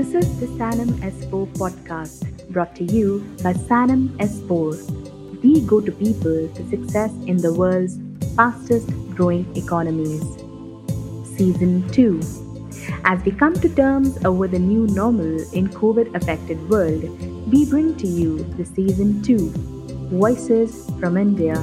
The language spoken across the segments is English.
This is the Sannam S4 podcast brought to you by Sannam S4, the go to people to success in the world's fastest growing economies. Season 2. As we come to terms over the new normal in COVID affected world, we bring to you the season 2 Voices from India.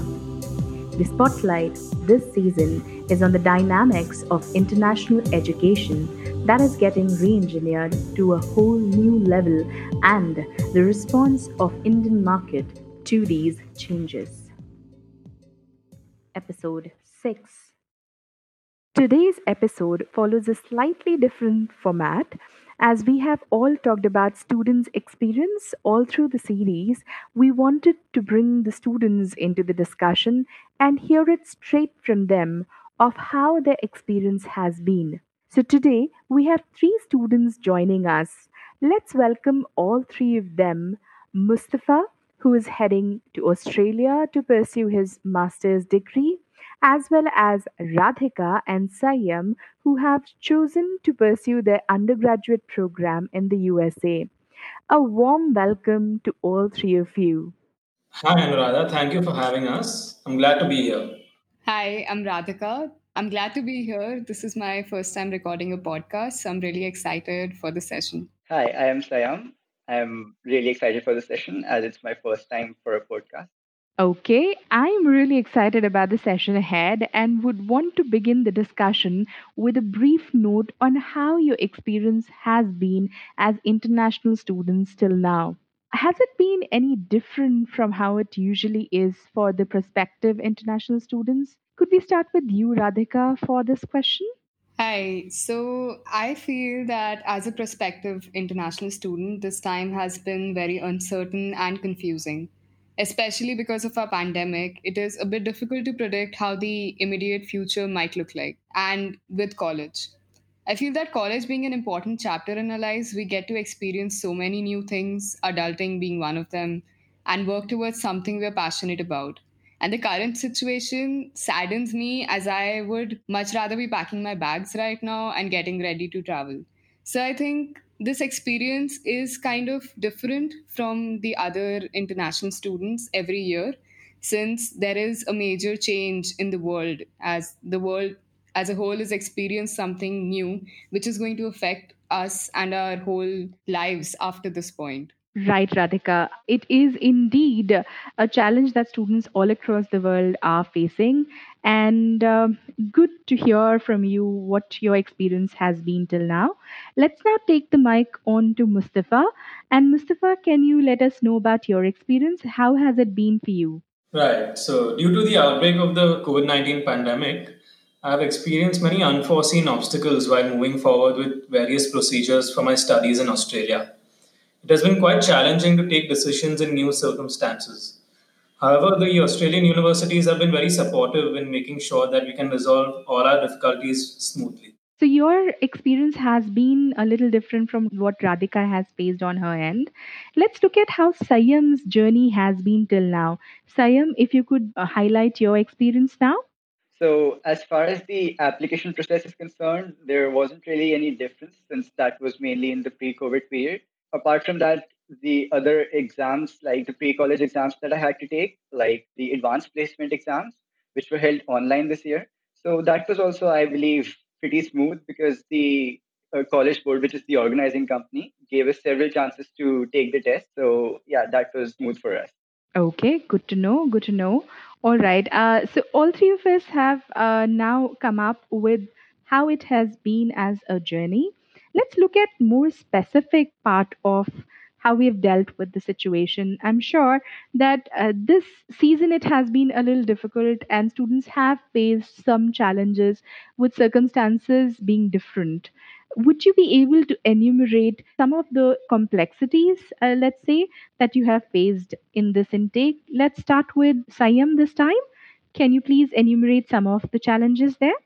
The spotlight this season is on the dynamics of international education that is getting re engineered to a whole new level and the response of Indian market to these changes. Episode 6 Today's episode follows a slightly different format as we have all talked about students' experience all through the series, we wanted to bring the students into the discussion and hear it straight from them of how their experience has been. So today we have three students joining us. Let's welcome all three of them. Mustafa, who is heading to Australia to pursue his master's degree, as well as Radhika and Sayam, who have chosen to pursue their undergraduate program in the USA. A warm welcome to all three of you. Hi, Anuradha. Thank you for having us. I'm glad to be here. Hi, I'm Radhika. I'm glad to be here. This is my first time recording a podcast, so I'm really excited for the session. Hi, I am Sayam. I'm really excited for the session as it's my first time for a podcast. Okay, I'm really excited about the session ahead and would want to begin the discussion with a brief note on how your experience has been as international students till now. Has it been any different from how it usually is for the prospective international students? Could we start with you, Radhika, for this question? Hi. So I feel that as a prospective international student, this time has been very uncertain and confusing especially because of our pandemic, it is a bit difficult to predict how the immediate future might look like. And with college, I feel that college being an important chapter in our lives, we get to experience so many new things, adulting being one of them, and work towards something we're passionate about. And the current situation saddens me as I would much rather be packing my bags right now and getting ready to travel. So I think this experience is kind of different from the other international students every year since there is a major change in the world as the world as a whole has experienced something new which is going to affect us and our whole lives after this point Right, Radhika. It is indeed a challenge that students all across the world are facing. And uh, good to hear from you what your experience has been till now. Let's now take the mic on to Mustafa. And Mustafa, can you let us know about your experience? How has it been for you? Right. So, due to the outbreak of the COVID 19 pandemic, I've experienced many unforeseen obstacles while moving forward with various procedures for my studies in Australia. It has been quite challenging to take decisions in new circumstances. However, the Australian universities have been very supportive in making sure that we can resolve all our difficulties smoothly. So, your experience has been a little different from what Radhika has faced on her end. Let's look at how Sayam's journey has been till now. Sayam, if you could uh, highlight your experience now. So, as far as the application process is concerned, there wasn't really any difference since that was mainly in the pre COVID period apart from that, the other exams, like the pre college exams that I had to take, like the advanced placement exams, which were held online this year. So that was also, I believe, pretty smooth because the uh, college board, which is the organizing company, gave us several chances to take the test. So yeah, that was smooth for us. Okay, good to know. Good to know. All right. Uh, so all three of us have uh, now come up with how it has been as a journey let's look at more specific part of how we've dealt with the situation. I'm sure that uh, this season it has been a little difficult and students have faced some challenges with circumstances being different. Would you be able to enumerate some of the complexities uh, let's say that you have faced in this intake? Let's start with sayam this time. Can you please enumerate some of the challenges there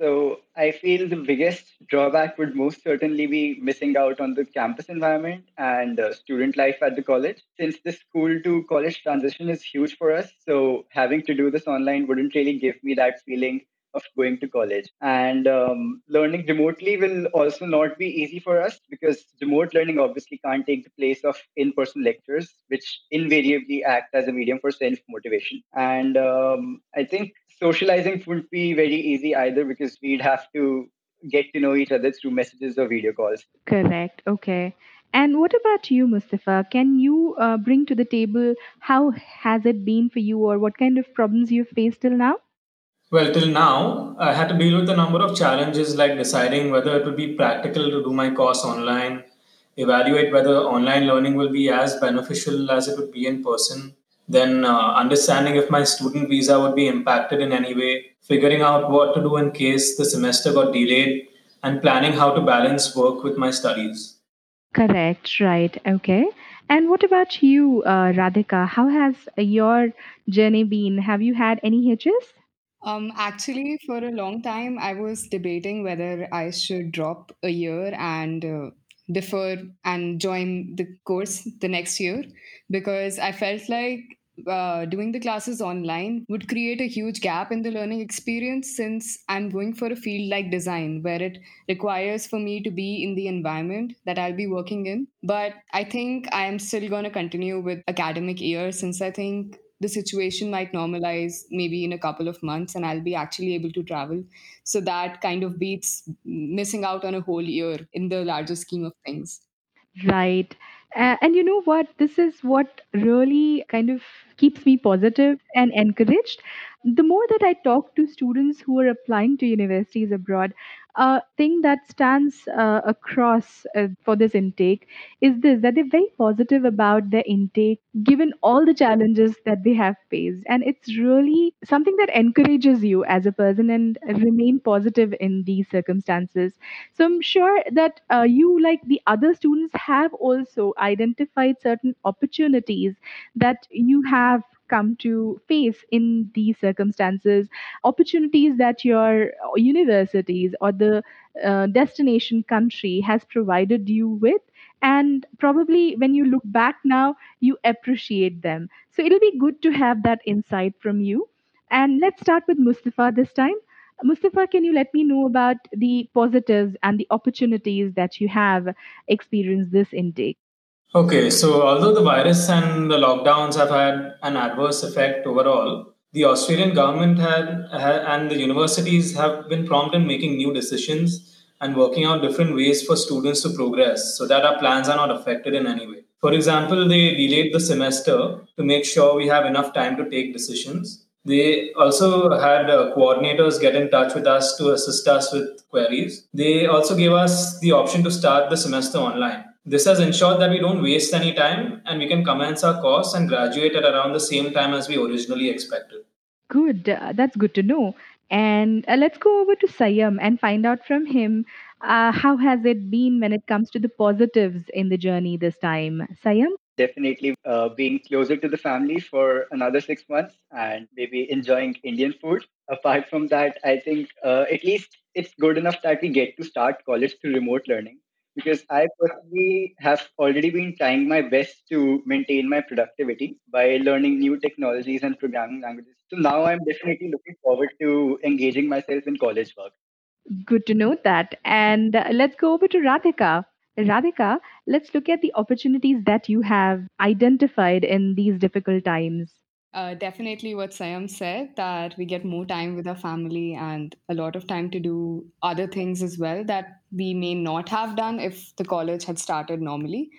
so I feel the biggest drawback would most certainly be missing out on the campus environment and uh, student life at the college. Since the school to college transition is huge for us, so having to do this online wouldn't really give me that feeling of going to college. And um, learning remotely will also not be easy for us because remote learning obviously can't take the place of in person lectures, which invariably act as a medium for self motivation. And um, I think socializing wouldn't be very easy either because we'd have to get to know each other through messages or video calls. Correct. Okay. And what about you, Mustafa? Can you uh, bring to the table how has it been for you, or what kind of problems you've faced till now? Well, till now, I had to deal with a number of challenges like deciding whether it would be practical to do my course online, evaluate whether online learning will be as beneficial as it would be in person, then uh, understanding if my student visa would be impacted in any way, figuring out what to do in case the semester got delayed, and planning how to balance work with my studies. Correct. Right. Okay. And what about you, uh, Radhika? How has your journey been? Have you had any hitches? Um, actually, for a long time, I was debating whether I should drop a year and uh, defer and join the course the next year because I felt like uh, doing the classes online would create a huge gap in the learning experience since I'm going for a field like design where it requires for me to be in the environment that I'll be working in. But I think I am still going to continue with academic year since I think the situation might normalize maybe in a couple of months and I'll be actually able to travel. So that kind of beats missing out on a whole year in the larger scheme of things. Right. Uh, and you know what? This is what really kind of keeps me positive and encouraged. The more that I talk to students who are applying to universities abroad, a thing that stands uh, across uh, for this intake is this that they're very positive about their intake given all the challenges that they have faced. And it's really something that encourages you as a person and remain positive in these circumstances. So i'm sure that uh, you like the other students have also identified certain opportunities that you have come to face in these circumstances opportunities that your universities or the uh, destination country has provided you with and probably when you look back now you appreciate them. So it'll be good to have that insight from you. And let's start with mustafa this time. Mustafa can you let me know about the positives and the opportunities that you have experienced this intake Okay, so although the virus and the lockdowns have had an adverse effect overall, the Australian government had, and the universities have been prompt in making new decisions and working out different ways for students to progress so that our plans are not affected in any way. For example, they delayed the semester to make sure we have enough time to take decisions. They also had uh, coordinators get in touch with us to assist us with queries. They also gave us the option to start the semester online. This has ensured that we don't waste any time and we can commence our course and graduate at around the same time as we originally expected. Good. Uh, that's good to know. And uh, let's go over to Sayam and find out from him uh, how has it been when it comes to the positives in the journey this time. Sayam? Definitely uh, being closer to the family for another six months and maybe enjoying Indian food. Apart from that, I think uh, at least it's good enough that we get to start college through remote learning because I personally have already been trying my best to maintain my productivity by learning new technologies and programming languages. So now I'm definitely looking forward to engaging myself in college work. Good to know that. And let's go over to Radhika. Radhika, let's look at the opportunities that you have identified in these difficult times. Uh, definitely what Sayam said that we get more time with our family and a lot of time to do other things as well that we may not have done if the college had started normally.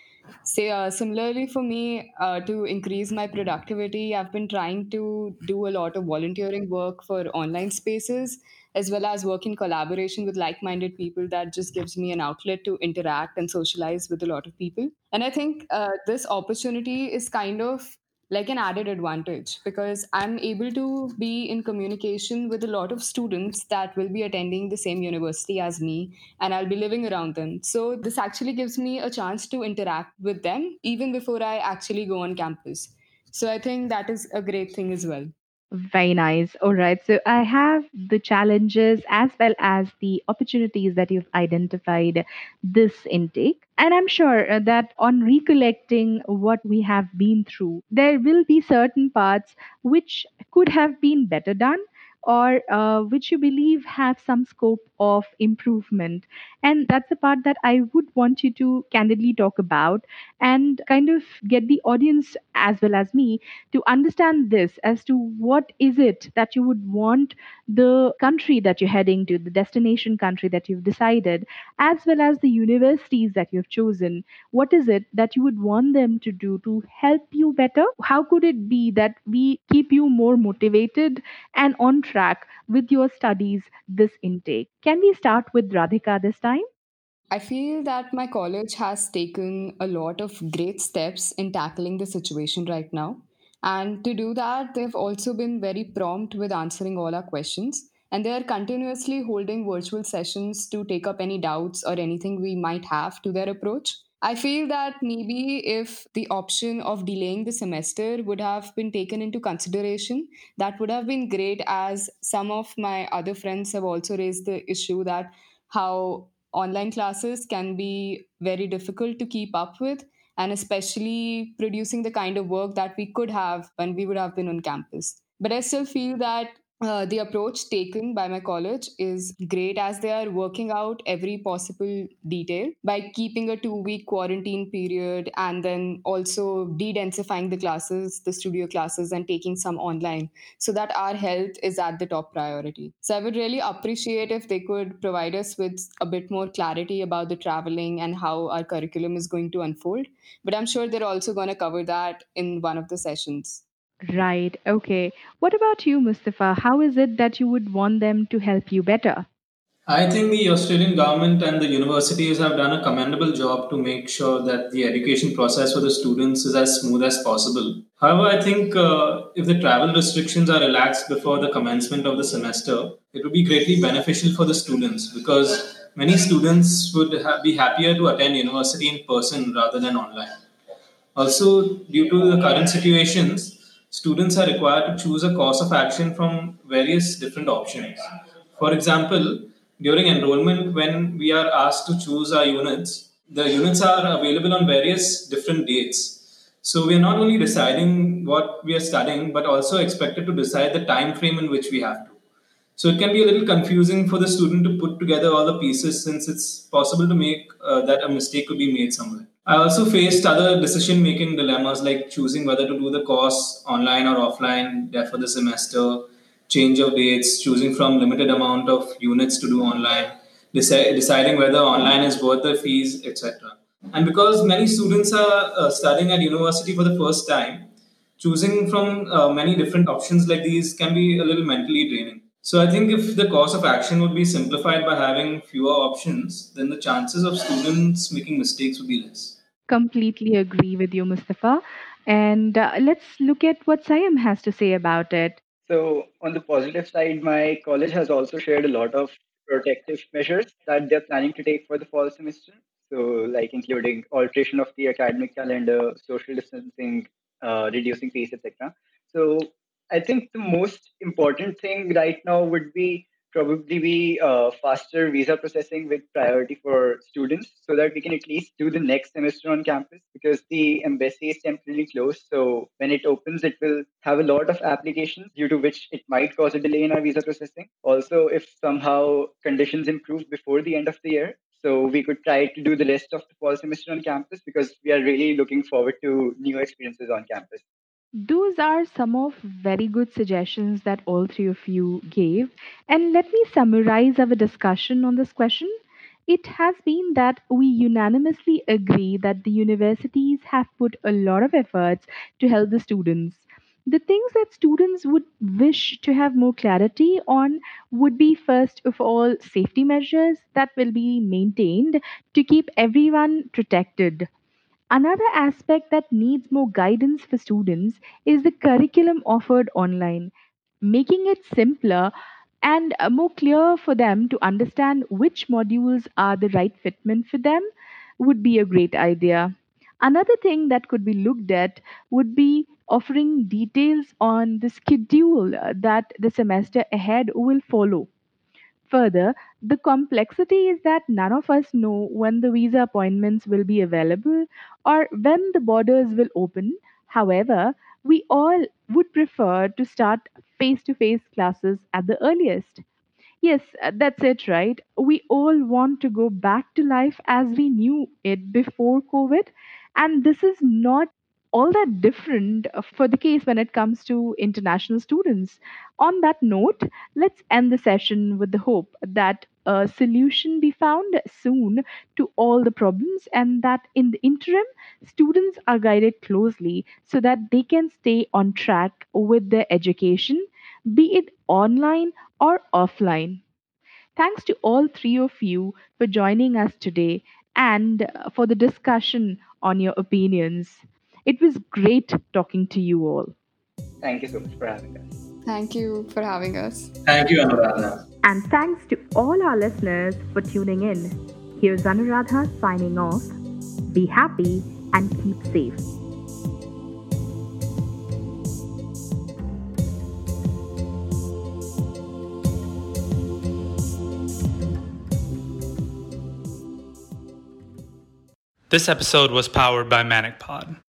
Say, uh, similarly for me, uh, to increase my productivity, I've been trying to do a lot of volunteering work for online spaces as well as work in collaboration with like minded people that just gives me an outlet to interact and socialize with a lot of people. And I think uh, this opportunity is kind of like an added advantage because I'm able to be in communication with a lot of students that will be attending the same university as me and I'll be living around them. So, this actually gives me a chance to interact with them even before I actually go on campus. So, I think that is a great thing as well. Very nice. All right. So I have the challenges as well as the opportunities that you've identified this intake. And I'm sure uh, that on recollecting what we have been through, there will be certain parts which could have been better done, or uh, which you believe have some scope of improvement. And that's the part that i would want you to candidly talk about and kind of get the audience as well as me to understand this as to what is it that you would want the country that you're heading to the destination country that you've decided as well as the universities that you've chosen. What is it that you would want them to do to help you better? How could it be that we keep you more motivated and on track with your studies this intake can we start with radhika this time I feel that my college has taken a lot of great steps in tackling the situation right now. And to do that, they've also been very prompt with answering all our questions. And they are continuously holding virtual sessions to take up any doubts or anything we might have to their approach. I feel that maybe if the option of delaying the semester would have been taken into consideration, that would have been great, as some of my other friends have also raised the issue that how online classes can be very difficult to keep up with and especially producing the kind of work that we could have when we would have been on campus. But i still feel that uh, the approach taken by my college is great as they are working out every possible detail by keeping a two week quarantine period and then also de densifying the classes, the studio classes, and taking some online so that our health is at the top priority. So I would really appreciate if they could provide us with a bit more clarity about the traveling and how our curriculum is going to unfold. But I'm sure they're also going to cover that in one of the sessions. Right. Okay. What about you, Mustafa? How is it that you would want them to help you better? I think the Australian government and the universities have done a commendable job to make sure that the education process for the students is as smooth as possible. However, I think uh, if the travel restrictions are relaxed before the commencement of the semester, it would be greatly beneficial for the students because many students would ha- be happier to attend university in person rather than online. Also, due to the current situations, students are required to choose a course of action from various different options. For example, during enrollment, when we are asked to choose our units, the units are available on various different dates. So we are not only deciding what we are studying, but also expected to decide the time frame in which we have to. So it can be a little confusing for the student to put together all the pieces since it's possible to make uh, that a mistake could be made somewhere. I also faced other decision making dilemmas like choosing whether to do the course online or offline, defer the semester, change of dates, choosing from limited amount of units to do online, deci- deciding whether online is worth the fees, etc. And because many students are uh, studying at university for the first time, choosing from uh, many different options like these can be a little mentally draining. So I think if the course of action would be simplified by having fewer options, then the chances of students making mistakes would be less. Completely agree with you, Mustafa. And uh, let's look at what Sayam has to say about it. So, on the positive side, my college has also shared a lot of protective measures that they're planning to take for the fall semester. So, like including alteration of the academic calendar, social distancing, uh, reducing fees, etc. So, I think the most important thing right now would be probably be uh, faster visa processing with priority for students so that we can at least do the next semester on campus because the embassy is temporarily closed. So when it opens, it will have a lot of applications due to which it might cause a delay in our visa processing. Also, if somehow conditions improve before the end of the year, so we could try to do the rest of the fall semester on campus because we are really looking forward to new experiences on campus. Those are some of very good suggestions that all three of you gave. And let me summarize our discussion on this question. It has been that we unanimously agree that the universities have put a lot of efforts to help the students. The things that students would wish to have more clarity on would be first of all safety measures that will be maintained to keep everyone protected Another aspect that needs more guidance for students is the curriculum offered online, making it simpler and uh, more clear for them to understand which modules are the right fitment for them would be a great idea. Another thing that could be looked at would be offering details on the schedule uh, that the semester ahead will follow Further, the complexity is that none of us know when the visa appointments will be available or when the borders will open. However, we all would prefer to start face to face classes at the earliest. Yes, uh, that's it, right? We all want to go back to life as we knew it before COVID. And this is not all that different uh, for the case when it comes to international students. On that note, let's end the session with the hope that a solution be found soon to all the problems and that in the interim, students are guided closely so that they can stay on track with their education, be it online or offline. Thanks to all three of you for joining us today and uh, for the discussion on your opinions. It was great talking to you all. Thank you so much for having us. Thank you for having us. Thank you, Anuradha. And thanks to all our listeners for tuning in. Here's Anuradha signing off. Be happy and keep safe. This episode was powered by ManicPod.